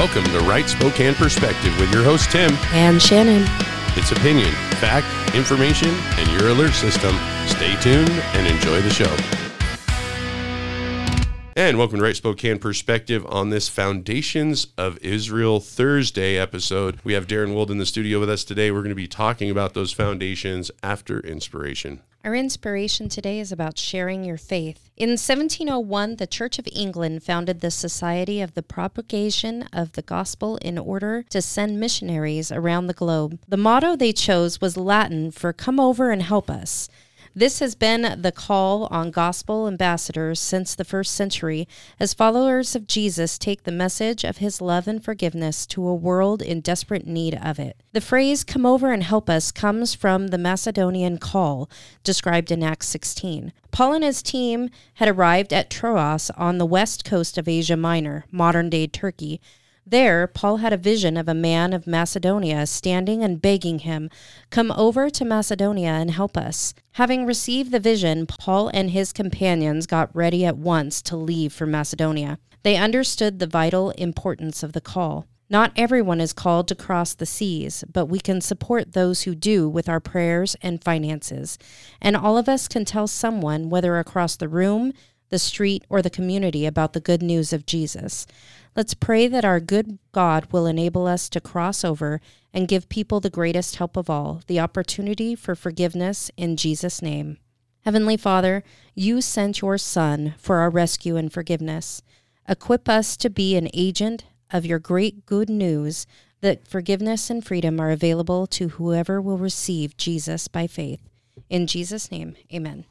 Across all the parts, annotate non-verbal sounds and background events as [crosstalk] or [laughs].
Welcome to Right Spokane Perspective with your host, Tim. And Shannon. It's opinion, fact, information, and your alert system. Stay tuned and enjoy the show. And welcome to Right Spokane Perspective on this Foundations of Israel Thursday episode. We have Darin Wold in the studio with us today. We're going to be talking about those foundations after inspiration. Our inspiration today is about sharing your faith. In 1701, the Church of England founded the Society of the Propagation of the Gospel in order to send missionaries around the globe. The motto they chose was Latin for Come over and help us. This has been the call on gospel ambassadors since the first century as followers of Jesus take the message of his love and forgiveness to a world in desperate need of it. The phrase, come over and help us, comes from the Macedonian call described in Acts 16. Paul and his team had arrived at Troas on the west coast of Asia Minor, modern day Turkey, there, Paul had a vision of a man of Macedonia standing and begging him, Come over to Macedonia and help us. Having received the vision, Paul and his companions got ready at once to leave for Macedonia. They understood the vital importance of the call. Not everyone is called to cross the seas, but we can support those who do with our prayers and finances. And all of us can tell someone, whether across the room, the street, or the community, about the good news of Jesus. Let's pray that our good God will enable us to cross over and give people the greatest help of all, the opportunity for forgiveness in Jesus' name. Heavenly Father, you sent your Son for our rescue and forgiveness. Equip us to be an agent of your great good news that forgiveness and freedom are available to whoever will receive Jesus by faith. In Jesus' name, amen.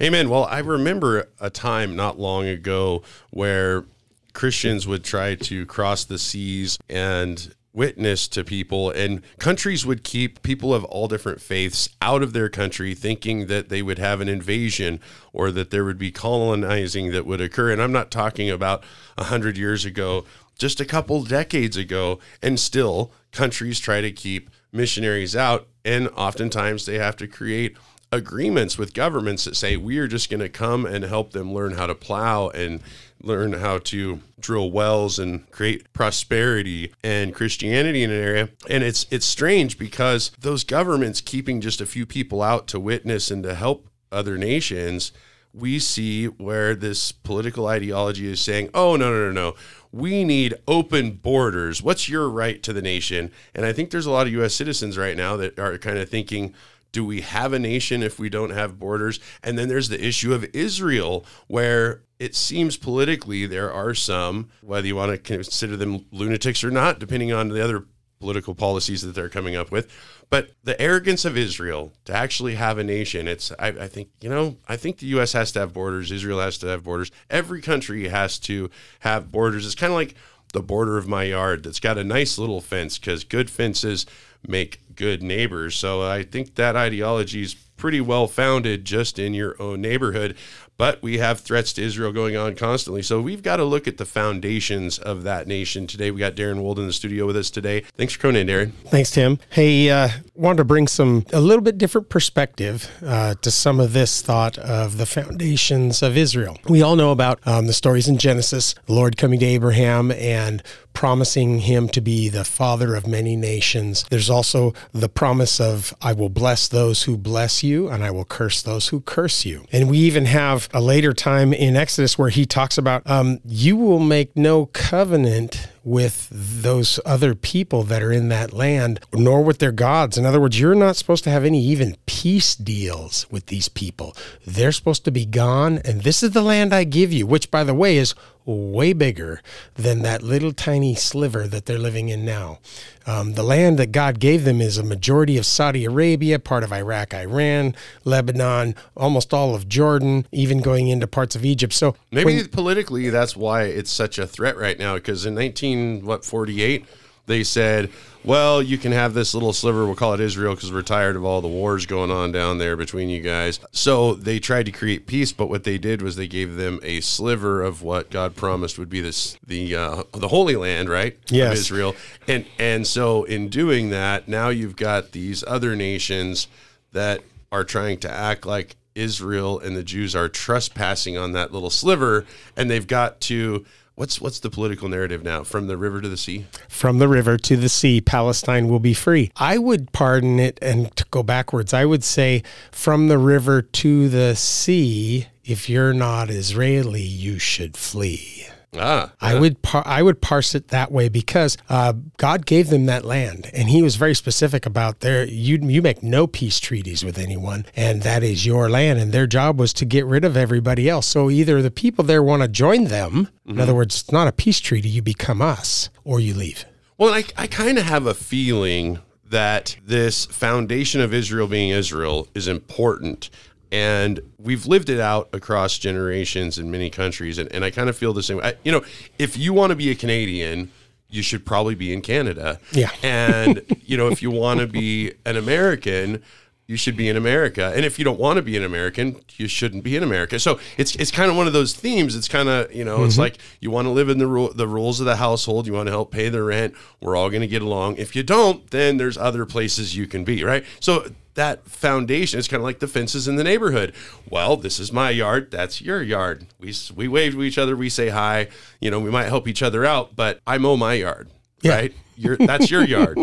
Amen. Well, I remember a time not long ago where Christians would try to cross the seas and witness to people and countries would keep people of all different faiths out of their country thinking that they would have an invasion or that there would be colonizing that would occur. And i'm not talking about a hundred years ago just a couple decades ago. And still countries try to keep missionaries out and oftentimes they have to create agreements with governments that say we are just going to come and help them learn how to plow and learn how to drill wells and create prosperity and Christianity in an area. And it's it's strange because those governments keeping just a few people out to witness and to help other nations, we see where this political ideology is saying, "Oh no, no, no, no. We need open borders. What's your right to the nation?" And I think there's a lot of US citizens right now that are kind of thinking do we have a nation if we don't have borders? And then there's the issue of Israel, where it seems politically there are some, whether you want to consider them lunatics or not, depending on the other political policies that they're coming up with. But the arrogance of Israel to actually have a nation, it's, I, I, think, you know, I think the U.S. has to have borders. Israel has to have borders. Every country has to have borders. It's kind of like the border of my yard that's got a nice little fence because good fences make good neighbors. So I think that ideology is pretty well founded just in your own neighborhood. But we have threats to Israel going on constantly. So we've got to look at the foundations of that nation today. We got Darin Wold in the studio with us today. Thanks for coming in, Darin. Thanks, Tim. Hey, uh, wanted to bring some a little bit different perspective uh, to some of this thought of the foundations of Israel. We all know about um, the stories in Genesis, the Lord coming to Abraham and promising him to be the father of many nations. There's also the promise of, I will bless those who bless you and I will curse those who curse you. And we even have a later time in Exodus where he talks about, um, you will make no covenant with those other people that are in that land, nor with their gods. In other words, you're not supposed to have any even peace deals with these people. They're supposed to be gone, and this is the land I give you, which, by the way, is way bigger than that little tiny sliver that they're living in now. Um, the land that God gave them is a majority of Saudi Arabia, part of Iraq, Iran, Lebanon, almost all of Jordan, even going into parts of Egypt. So maybe when, politically, that's why it's such a threat right now. Because in 19 what 48 they said, well, you can have this little sliver. We'll call it Israel because we're tired of all the wars going on down there between you guys. So they tried to create peace, but what they did was they gave them a sliver of what God promised would be this the uh, the Holy Land, right? Yes, of Israel. And and so in doing that, now you've got these other nations that are trying to act like Israel and the Jews are trespassing on that little sliver, and they've got to what's what's the political narrative now? From the river to the sea? From the river to the sea, Palestine will be free. I would pardon it and to go backwards. I would say from the river to the sea, if you're not Israeli, you should flee. Ah, I would par- I would parse it that way because uh, God gave them that land, and He was very specific about their you you make no peace treaties with anyone, and that is your land, and their job was to get rid of everybody else. So either the people there want to join them, in other words, it's not a peace treaty, you become us, or you leave. Well, I, I kind of have a feeling that this foundation of Israel being Israel is important. And we've lived it out across generations in many countries. And, and I kind of feel the same. I, you know, if you want to be a Canadian, you should probably be in Canada. Yeah. And, [laughs] you know, if you want to be an American, you should be in America. And if you don't want to be an American, you shouldn't be in America. So it's it's kind of one of those themes. It's kind of, you know, it's mm-hmm. like you want to live in the rule the rules of the household, you want to help pay the rent, we're all going to get along. If you don't, then there's other places you can be, right? So that foundation is kind of like the fences in the neighborhood. Well, this is my yard, that's your yard. We we wave to each other, we say hi, you know, we might help each other out, but I mow my yard, Yeah. right? Your that's your yard.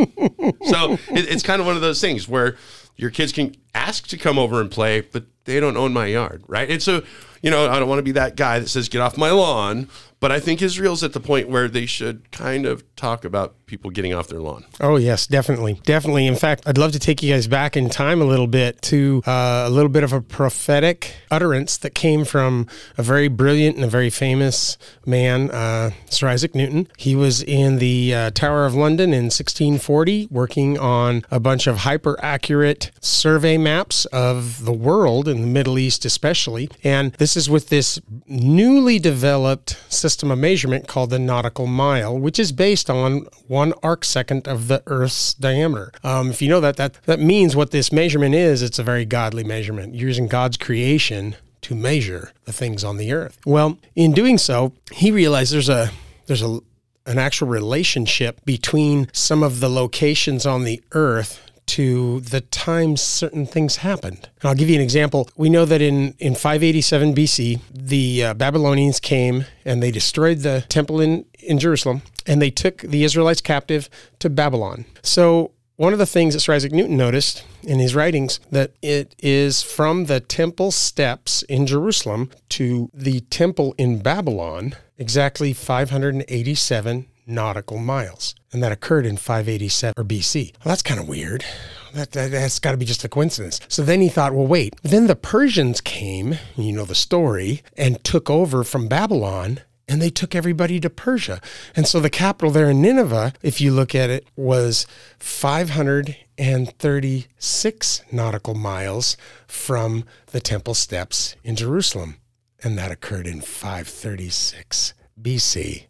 So it, it's kind of one of those things where your kids can ask to come over and play, but they don't own my yard, right? And so, you know, I don't want to be that guy that says, get off my lawn. But I think Israel's at the point where they should kind of talk about people getting off their lawn. Oh yes, definitely, definitely. In fact, I'd love to take you guys back in time a little bit to uh, a little bit of a prophetic utterance that came from a very brilliant and a very famous man, uh, Sir Isaac Newton. He was in the uh, Tower of London in 1640, working on a bunch of hyper accurate survey maps of the world the Middle East, especially. And this is with this newly developed system of measurement called the nautical mile, which is based on one arc second of the Earth's diameter. Um, if you know that, that that means what this measurement is. It's a very godly measurement. You're using God's creation to measure the things on the earth. Well, in doing so, he realized there's a there's a an actual relationship between some of the locations on the earth to the times certain things happened. And I'll give you an example. We know that in, in 587 BC, the uh, Babylonians came and they destroyed the temple in, in Jerusalem and they took the Israelites captive to Babylon. So one of the things that Sir Isaac Newton noticed in his writings that it is from the temple steps in Jerusalem to the temple in Babylon exactly 587 nautical miles. And that occurred in 587 or BC. Well, that's kind of weird. That, that, that's got to be just a coincidence. So then he thought, well, wait. Then the Persians came, you know the story, and took over from Babylon and they took everybody to Persia. And so the capital there in Nineveh, if you look at it, was 536 nautical miles from the temple steps in Jerusalem. And that occurred in 536 BC.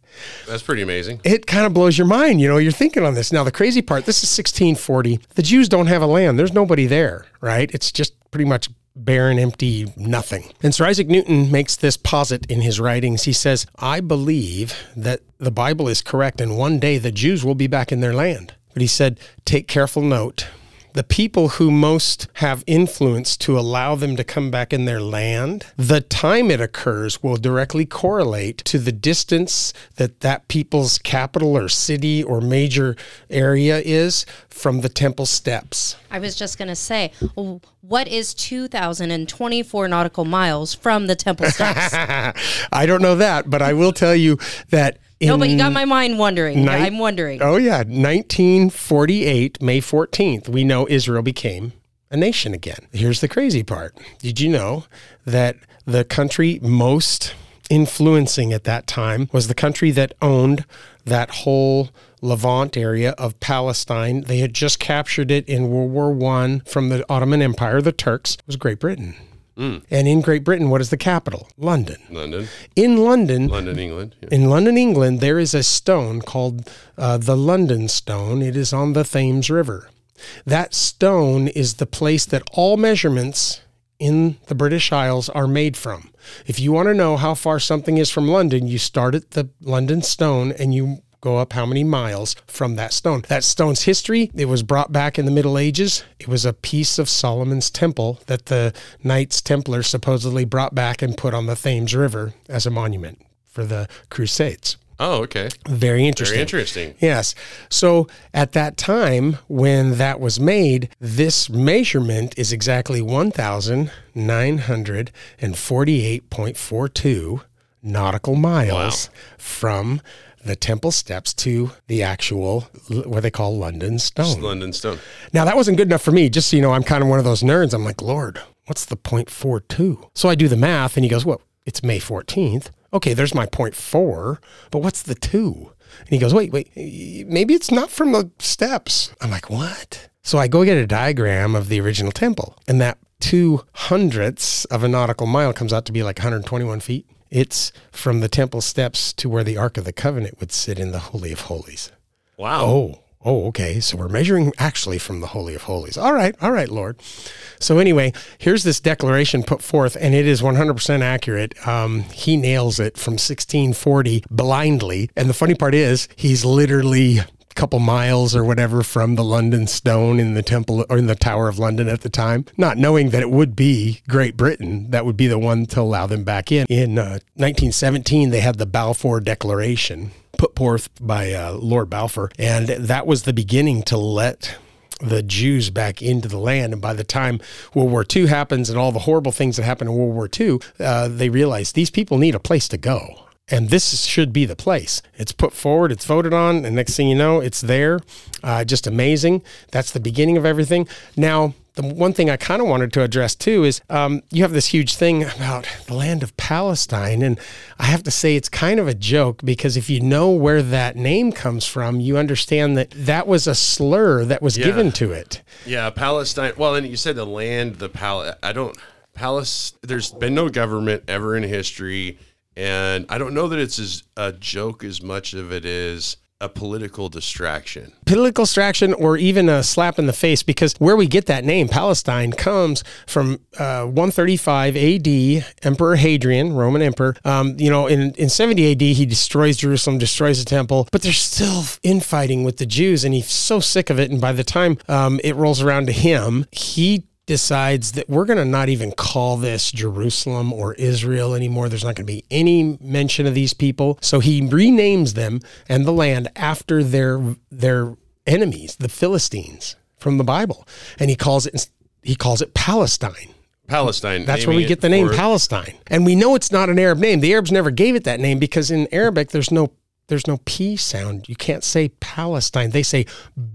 That's pretty amazing. It kind of blows your mind. You know, you're thinking on this. Now, the crazy part this is 1640. The Jews don't have a land, there's nobody there, right? It's just pretty much barren, empty, nothing. And Sir Isaac Newton makes this posit in his writings. He says, I believe that the Bible is correct, and one day the Jews will be back in their land. But he said, take careful note. The people who most have influence to allow them to come back in their land, the time it occurs will directly correlate to the distance that that people's capital or city or major area is from the temple steps. I was just going to say, what is 2,024 nautical miles from the temple steps? [laughs] I don't know that, but I will tell you that. No, but you got my mind wondering. Nine- I'm wondering. Oh, yeah. 1948, May 14th, we know Israel became a nation again. Here's the crazy part. Did you know that the country most influencing at that time was the country that owned that whole Levant area of Palestine? They had just captured it in World War One from the Ottoman Empire, the Turks, was Great Britain. And in Great Britain, what is the capital? London. London, In London, London, England. Yeah. in London, England, there is a stone called uh, the London Stone. It is on the Thames River. That stone is the place that all measurements in the British Isles are made from. If you want to know how far something is from London, you start at the London Stone and you go up how many miles from that stone. That stone's history, it was brought back in the Middle Ages. It was a piece of Solomon's temple that the Knights Templar supposedly brought back and put on the Thames River as a monument for the Crusades. Oh, okay. Very interesting. Very interesting. Yes. So at that time, when that was made, this measurement is exactly 1,948.42 nautical miles from the temple steps to the actual, what they call London Stone. London Stone. Now, that wasn't good enough for me. Just so you know, I'm kind of one of those nerds. I'm like, Lord, what's the 0.42? So I do the math, and he goes, Well, it's May 14th. Okay, there's my 0.4, but what's the two? And he goes, Wait, wait, maybe it's not from the steps. I'm like, What? So I go get a diagram of the original temple, and that two hundredths of a nautical mile comes out to be like 121 feet. It's from the temple steps to where the Ark of the Covenant would sit in the Holy of Holies. Wow. Oh, oh, okay. So we're measuring actually from the Holy of Holies. All right, all right, Lord. So anyway, here's this declaration put forth, and it is 100% accurate. Um, he nails it from 1640 blindly. And the funny part is, he's literally couple miles or whatever from the London Stone in the Temple or in the Tower of London at the time, not knowing that it would be Great Britain that would be the one to allow them back in. In uh, 1917, they had the Balfour Declaration put forth by uh, Lord Balfour, and that was the beginning to let the Jews back into the land. And by the time World War II happens and all the horrible things that happened in World War II, uh, they realized these people need a place to go and this should be the place. It's put forward, it's voted on, and next thing you know, it's there. Uh, just amazing. That's the beginning of everything. Now, the one thing I kind of wanted to address too is um, you have this huge thing about the land of Palestine. And I have to say, it's kind of a joke because if you know where that name comes from, you understand that that was a slur that was Yeah. given to it. Yeah, Palestine. Well, and you said the land, the pal. I don't. Palace. There's been no government ever in history, and I don't know that it's as a joke as much of it is a political distraction. political distraction or even a slap in the face because where we get that name palestine comes from uh, 135 ad emperor hadrian roman emperor um, you know in, in 70 ad he destroys jerusalem destroys the temple but there's still infighting with the jews and he's so sick of it and by the time um, it rolls around to him he decides that we're going to not even call this Jerusalem or Israel anymore. There's not going to be any mention of these people. So he renames them and the land after their their enemies, the Philistines from the Bible. And he calls it he calls it Palestine. Palestine. That's where we get the name Palestine. And we know it's not an Arab name. The Arabs never gave it that name because in Arabic there's no there's no P sound. You can't say Palestine. They say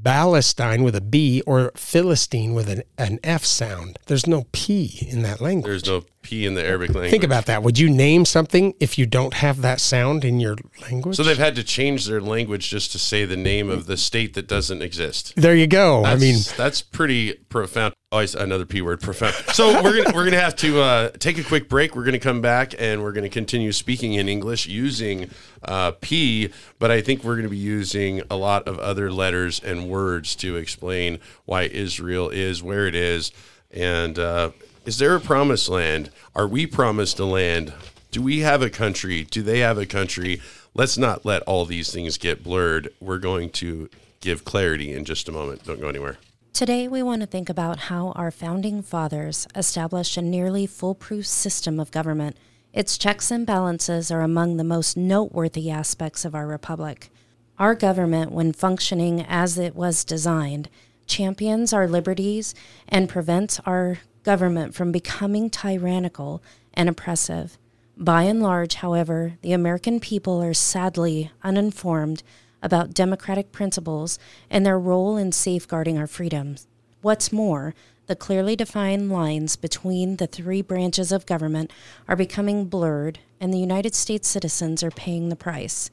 Palestine with a B or Philistine with an, an F sound. There's no P in that language. There's no P in the Arabic language. Think about that. Would you name something if you don't have that sound in your language? So they've had to change their language just to say the name of the state that doesn't exist. there you go. I mean, that's pretty profound. Always another p word, profound. So we're gonna we're gonna have to uh, take a quick break. We're gonna come back and we're gonna continue speaking in English using uh, p, but I think we're gonna be using a lot of other letters and words to explain why Israel is where it is. And uh, is there a promised land? Are we promised a land? Do we have a country? Do they have a country? Let's not let all these things get blurred. We're going to give clarity in just a moment. Don't go anywhere. Today, we want to think about how our founding fathers established a nearly foolproof system of government. Its checks and balances are among the most noteworthy aspects of our republic. Our government, when functioning as it was designed, champions our liberties and prevents our government from becoming tyrannical and oppressive. By and large, however, the American people are sadly uninformed about democratic principles and their role in safeguarding our freedoms. What's more, the clearly defined lines between the three branches of government are becoming blurred, and the United States citizens are paying the price.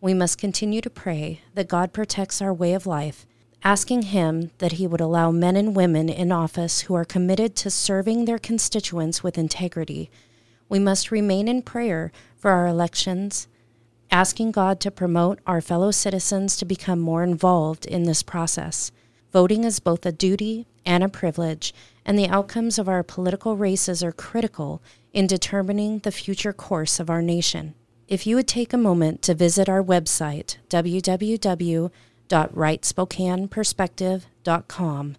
We must continue to pray that God protects our way of life, asking Him that He would allow men and women in office who are committed to serving their constituents with integrity. We must remain in prayer for our elections, asking God to promote our fellow citizens to become more involved in this process. Voting is both a duty and a privilege, and the outcomes of our political races are critical in determining the future course of our nation. If you would take a moment to visit our website, www.rightspokaneperspective.com,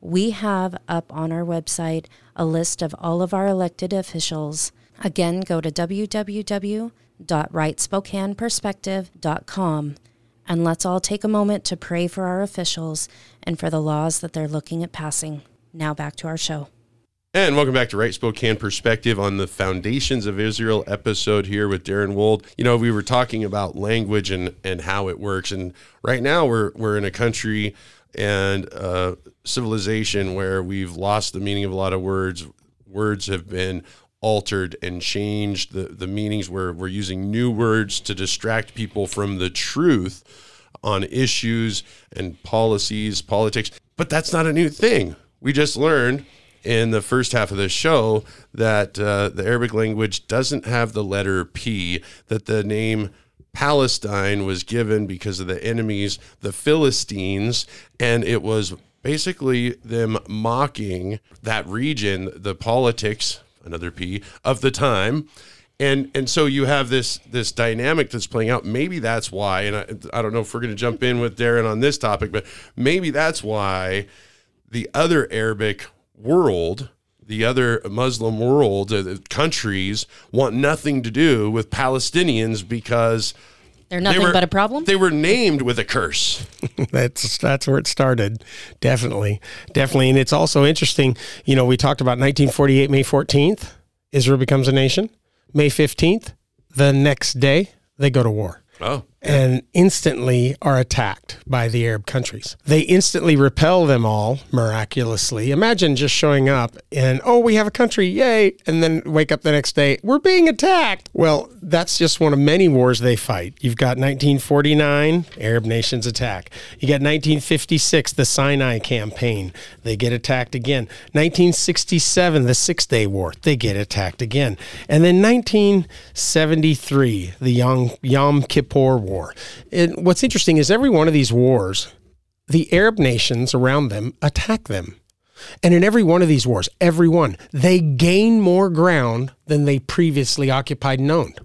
we have up on our website a list of all of our elected officials, Again, go to www.rightspokaneperspective.com and let's all take a moment to pray for our officials and for the laws that they're looking at passing. Now back to our show. And welcome back to Right Spokane Perspective on the Foundations of Israel episode here with Darin Wold. You know, we were talking about language and, and how it works. And right now we're, we're in a country and uh, civilization where we've lost the meaning of a lot of words. Words have been altered and changed the, the meanings where we're using new words to distract people from the truth on issues and policies, politics. But that's not a new thing. We just learned in the first half of the show that uh, the Arabic language doesn't have the letter P, that the name Palestine was given because of the enemies, the Philistines, and it was basically them mocking that region, the politics, another P, of the time. And and so you have this this dynamic that's playing out. Maybe that's why, and I, I don't know if we're going to jump in with Darin on this topic, but maybe that's why the other Arabic world, the other Muslim world, uh, countries want nothing to do with Palestinians because they're nothing they were, but a problem. They were named with a curse. [laughs] that's that's where it started. Definitely, definitely, and it's also interesting. You know, we talked about 1948, May 14th, Israel becomes a nation. May 15th, the next day they go to war. Oh and instantly are attacked by the Arab countries. They instantly repel them all miraculously. Imagine just showing up and, oh, we have a country, yay, and then wake up the next day, we're being attacked. Well, that's just one of many wars they fight. You've got 1949, Arab nations attack. You got 1956, the Sinai campaign, they get attacked again. 1967, the Six Day War, they get attacked again. And then 1973, the Yom, Yom Kippur War war. And what's interesting is every one of these wars, the Arab nations around them attack them. And in every one of these wars, every one, they gain more ground than they previously occupied and owned.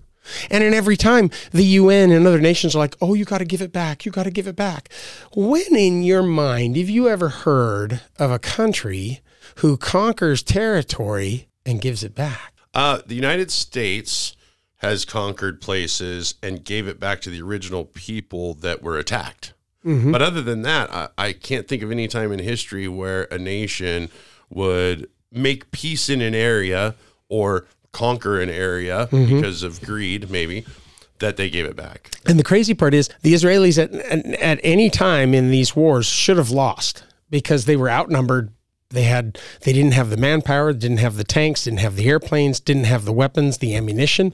And in every time, the UN and other nations are like, oh, you got to give it back. You got to give it back. When in your mind have you ever heard of a country who conquers territory and gives it back? Uh, the United States has conquered places and gave it back to the original people that were attacked. Mm-hmm. But other than that, I, I, can't think of any time in history where a nation would make peace in an area or conquer an area mm-hmm. because of greed, maybe. That they gave it back. And the crazy part is the Israelis at, at any time in these wars should have lost because they were outnumbered they had they didn't have the manpower, didn't have the tanks, didn't have the airplanes, didn't have the weapons, the ammunition,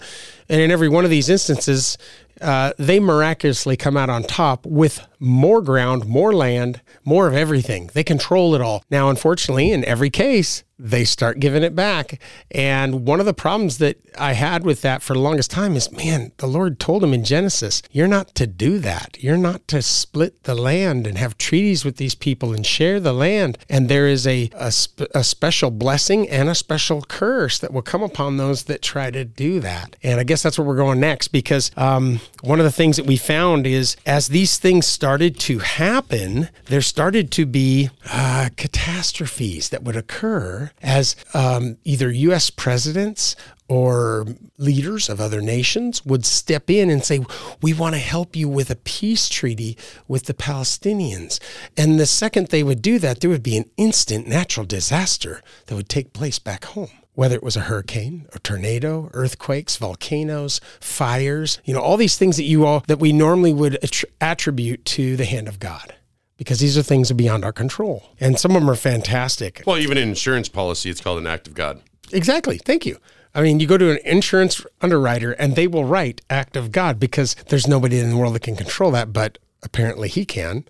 and in every one of these instances, uh, they miraculously come out on top with more ground, more land, more of everything. They control it all. Now, unfortunately, in every case, they start giving it back. And one of the problems that I had with that for the longest time is man, the Lord told him in Genesis, you're not to do that. You're not to split the land and have treaties with these people and share the land. And there is a, a, sp- a special blessing and a special curse that will come upon those that try to do that. And I guess that's where we're going next because um, one of the things that we found is as these things started to happen, there started to be uh, catastrophes that would occur as um, either U.S. presidents or leaders of other nations would step in and say, We want to help you with a peace treaty with the Palestinians. And the second they would do that, there would be an instant natural disaster that would take place back home whether it was a hurricane, a tornado, earthquakes, volcanoes, fires, you know, all these things that you all that we normally would attribute to the hand of God. Because these are things beyond our control. And some of them are fantastic. Well, even in insurance policy, it's called an act of God. Exactly. Thank you. I mean, you go to an insurance underwriter and they will write act of God because there's nobody in the world that can control that, but apparently he can.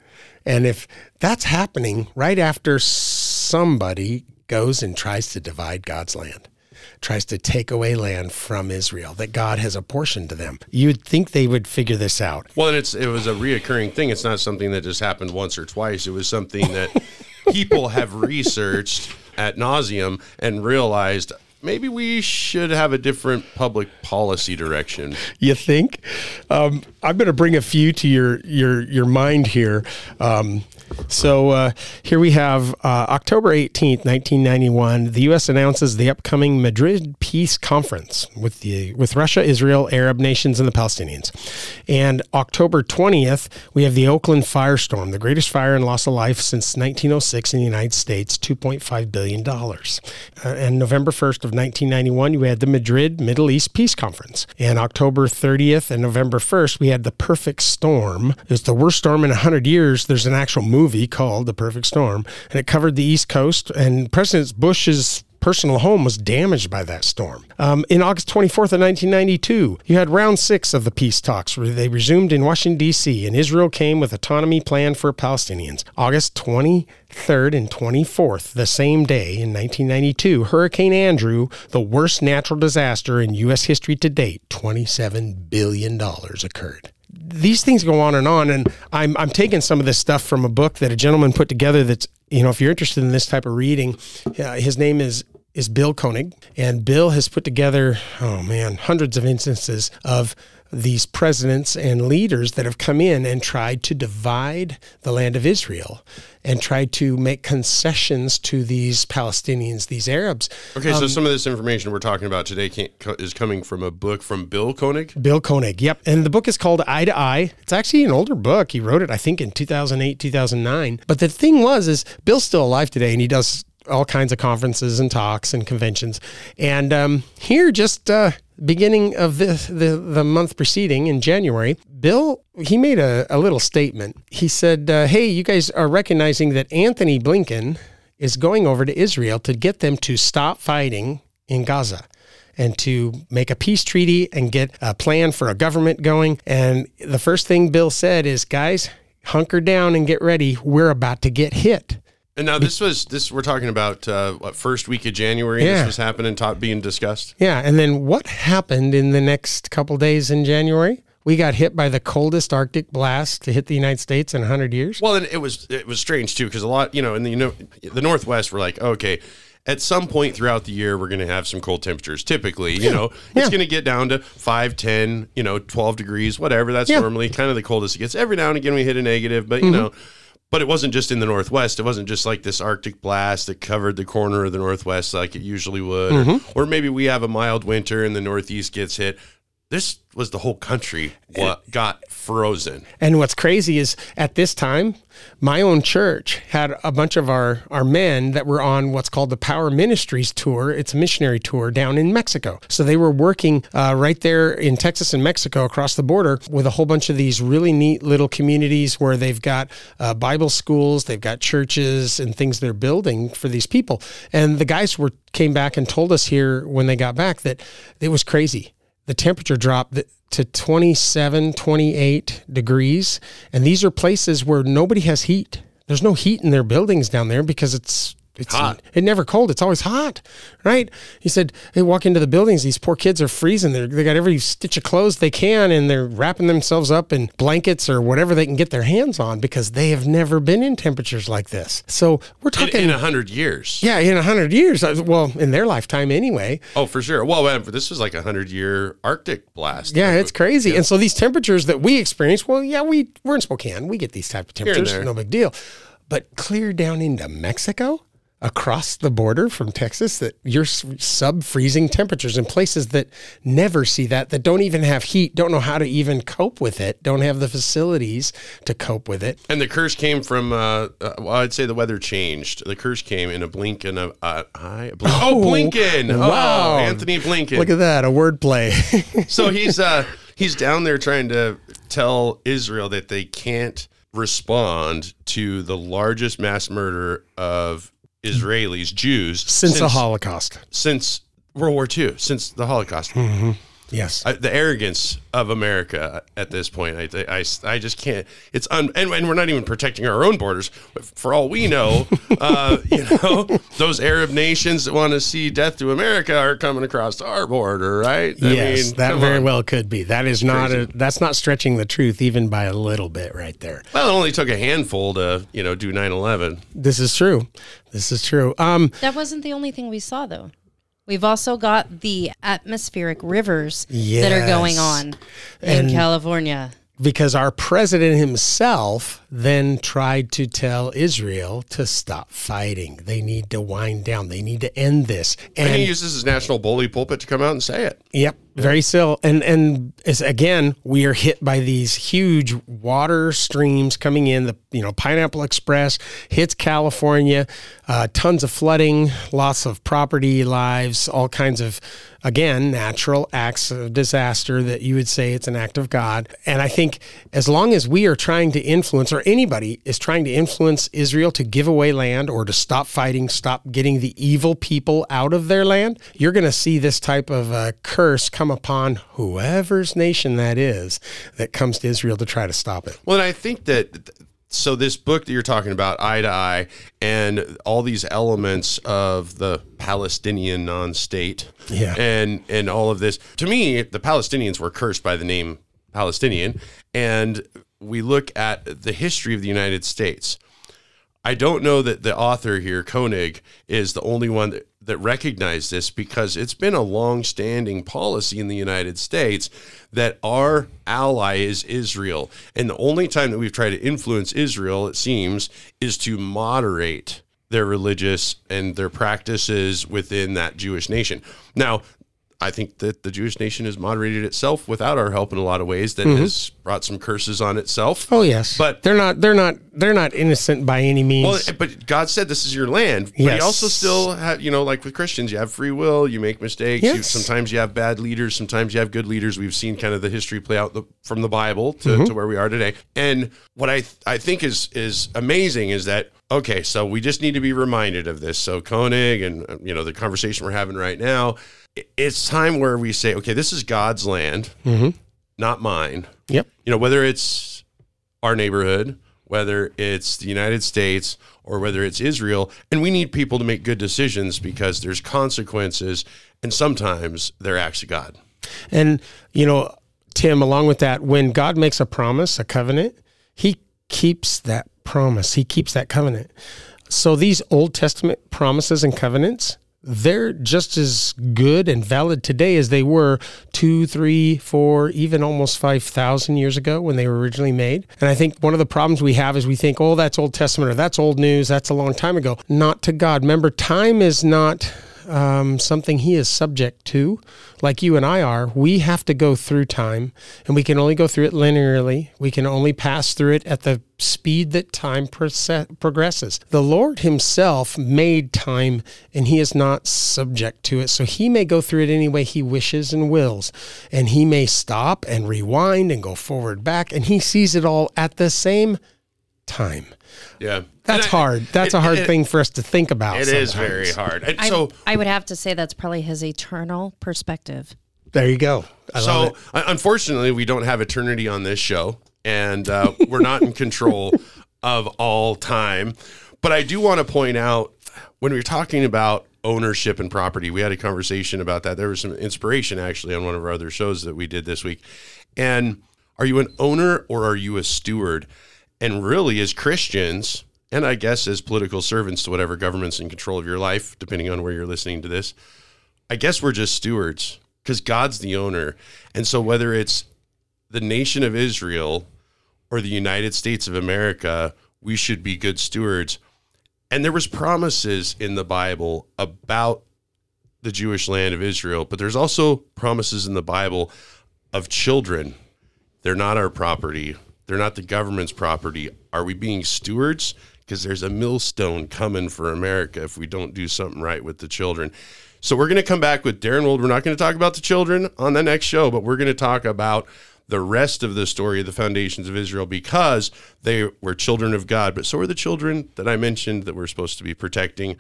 And if that's happening right after somebody goes and tries to divide God's land, tries to take away land from Israel that God has apportioned to them. You'd think they would figure this out. Well, and it's it was a reoccurring thing. It's not something that just happened once or twice. It was something that [laughs] people have researched at nauseum and realized maybe we should have a different public policy direction. You think? Um, I'm going to bring a few to your your your mind here. Um, so uh, here we have uh, October 18th, 1991. The U.S. announces the upcoming Madrid Peace Conference with the with Russia, Israel, Arab nations, and the Palestinians. And October 20th, we have the Oakland firestorm, the greatest fire and loss of life since 1906 in the United States, 2.5 billion dollars. Uh, and November 1st of 1991, we had the Madrid Middle East Peace Conference. And October 30th and November 1st, we had the perfect storm. It's the worst storm in 100 years. There's an actual movie called The Perfect Storm, and it covered the East Coast. And President Bush's personal home was damaged by that storm. Um, in August 24th of 1992, you had round six of the peace talks where they resumed in Washington, D.C., and Israel came with autonomy plan for Palestinians. August 23rd and 24th, the same day in 1992, Hurricane Andrew, the worst natural disaster in U.S. history to date, $27 billion occurred these things go on and on and I'm, I'm taking some of this stuff from a book that a gentleman put together that's you know if you're interested in this type of reading uh, his name is is bill koenig and bill has put together oh man hundreds of instances of these presidents and leaders that have come in and tried to divide the land of Israel and tried to make concessions to these Palestinians, these Arabs. Okay, so um, some of this information we're talking about today is coming from a book from Bill Koenig. Bill Koenig, yep. And the book is called Eye to Eye. It's actually an older book. He wrote it, I think, in 2008, 2009. But the thing was, is Bill's still alive today and he does all kinds of conferences and talks and conventions. And um, here, just uh, beginning of the, the, the month preceding in January, Bill he made a, a little statement. He said, uh, "Hey, you guys are recognizing that Antony Blinken is going over to Israel to get them to stop fighting in Gaza." And to make a peace treaty and get a plan for a government going. And the first thing Bill said is, guys, hunker down and get ready. We're about to get hit. And now this was this we're talking about uh, what first week of January Yeah. this was happening top being discussed. Yeah, and then what happened in the next couple days in January? We got hit by the coldest Arctic blast to hit the United States in 100 years. Well, and it was it was strange too because a lot you know in the you know the Northwest we're like okay. At some point throughout the year, we're going to have some cold temperatures. Typically, you know, it's Yeah. going to get down to 5, 10, you know, 12 degrees, whatever. That's Yeah. normally kind of the coldest it gets. Every now and again, we hit a negative, but, you know, but it wasn't just in the Northwest. It wasn't just like this Arctic blast that covered the corner of the Northwest like it usually would. Mm-hmm. Or, or maybe we have a mild winter and the Northeast gets hit. This was the whole country what got frozen. And what's crazy is at this time, my own church had a bunch of our, our men that were on what's called the Power Ministries tour. It's a missionary tour down in Mexico. So they were working uh, right there in Texas and Mexico across the border with a whole bunch of these really neat little communities where they've got uh, Bible schools, they've got churches and things they're building for these people. And the guys were came back and told us here when they got back that it was crazy the temperature dropped to 27, 28 degrees. And these are places where nobody has heat. There's no heat in their buildings down there because it's it's Hot. It never cold. It's always hot, right? He said they walk into the buildings. These poor kids are freezing. They're, they got every stitch of clothes they can, and they're wrapping themselves up in blankets or whatever they can get their hands on because they have never been in temperatures like this. So we're talking, in a hundred years. yeah, in a hundred years. Uh, Well, in their lifetime anyway. Oh, for sure. Well, man, this was like a hundred year Arctic blast. Yeah, it's crazy. And so these temperatures that we experience, well, yeah, we we're in Spokane. We get these type of temperatures, no big deal. But clear down into Mexico, across the border from Texas, that you're sub freezing temperatures in places that never see that, that don't even have heat, don't know how to even cope with it, don't have the facilities to cope with it. And the curse came from. Uh, uh, well, I'd say the weather changed. The curse came in a blink and a uh, eye. Blink. Oh, Blinken! wow. Oh, Antony Blinken. Look at that, a wordplay. [laughs] so he's uh he's down there trying to tell Israel that they can't respond to the largest mass murder of Mm-hmm. Israelis, Jews Since the Holocaust. since World War II, since the Holocaust. Mm-hmm. Yes. I, the arrogance of America at this point, I, I, I just can't. It's un, and, and we're not even protecting our own borders. For all we know, [laughs] uh, you know, those Arab nations that want to see death to America are coming across our border, right? I yes, mean, that very on. well could be. That is not crazy. a, that's not stretching the truth even by a little bit right there. Well, it only took a handful to you know do 9/11. This is true. This is true. Um, That wasn't the only thing we saw, though. We've also got the atmospheric rivers that are going on in And- California. because our president himself then tried to tell Israel to stop fighting. They need to wind down. They need to end this. And, And he uses his national bully pulpit to come out and say it. Yep, very still. And and as again, we are hit by these huge water streams coming in. The you know Pineapple Express hits California, uh, tons of flooding, loss of property, lives, all kinds of again natural acts of disaster that you would say it's an act of God. And I think as long as we are trying to influence, or anybody is trying to influence Israel to give away land or to stop fighting, stop getting the evil people out of their land, you're going to see this type of uh, curse come upon whoever's nation that is that comes to Israel to try to stop it. Well, and I think that so this book that you're talking about, Eye to Eye, and all these elements of the Palestinian non-state, Yeah. and and all of this. To me, the Palestinians were cursed by the name Palestinian, and we look at the history of the United States. I don't know that the author here, Koenig, is the only one that, that recognize this because it's been a long-standing policy in the United States that our ally is Israel. And the only time that we've tried to influence Israel, it seems, is to moderate their religious and their practices within that Jewish nation. Now, I think that the Jewish nation has moderated itself without our help in a lot of ways that has brought some curses on itself. Oh yes, But- they're not they're not they're not innocent by any means. Well, but God said this is your land. But He also still have, you know, like with Christians, you have free will. You make mistakes. You, Yes. sometimes you have bad leaders. Sometimes you have good leaders. We've seen kind of the history play out the, from the Bible to, Mm-hmm. to where we are today. And what I I think is is amazing is that okay, so we just need to be reminded of this. So Koenig and you know the conversation we're having right now, it's time where we say, okay, this is God's land, mm-hmm. not mine yep. you know, whether it's our neighborhood, whether it's the United States, or whether it's Israel, and we need people to make good decisions because there's consequences, and sometimes they're acts of God. And, you know, Tim, along with that, when God makes a promise, a covenant, he keeps that promise, he keeps that covenant. So these Old Testament promises and covenants, they're just as good and valid today as they were two, three, four, even almost 5,000 years ago when they were originally made. And I think one of the problems we have is we think, oh, that's Old Testament or that's old news, that's a long time ago. Not to God. Remember, time is not um, something he is subject to, like you and I are. We have to go through time, and we can only go through it linearly. We can only pass through it at the speed that time progresses. The Lord Himself made time, and He is not subject to it. So He may go through it any way He wishes and wills, and He may stop and rewind and go forward, back, and He sees it all at the same time. Yeah, That's I- hard. That's it- a hard it- thing for us to think about. It is sometimes. very hard. And I, so, I would have to say that's probably his eternal perspective. There you go. I love so it. unfortunately, we don't have eternity on this show, and uh, we're not in control [laughs] of all time. But I do want to point out when we were talking about ownership and property, we had a conversation about that. There was some inspiration actually on one of our other shows that we did this week. And are you an owner or are you a steward? And really, as Christians, and I guess as political servants to whatever government's in control of your life, depending on where you're listening to this, I guess we're just stewards because God's the owner. And so whether it's the nation of Israel or the United States of America, we should be good stewards. And there was promises in the Bible about the Jewish land of Israel, but there's also promises in the Bible of children. They're not our property. They're not the government's property. Are we being stewards? Because there's a millstone coming for America if we don't do something right with the children. So we're going to come back with Darin Wold. We're not going to talk about the children on the next show, but we're going to talk about the rest of the story of the foundations of Israel because they were children of God, but so are the children that I mentioned that we're supposed to be protecting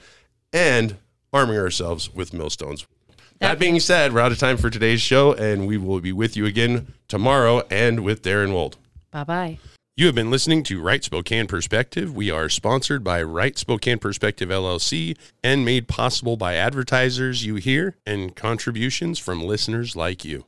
and arming ourselves with millstones. That being said, we're out of time for today's show, and we will be with you again tomorrow and with Darin Wold. Bye bye. You have been listening to Right Spokane Perspective. We are sponsored by Right Spokane Perspective LLC and made possible by advertisers you hear and contributions from listeners like you.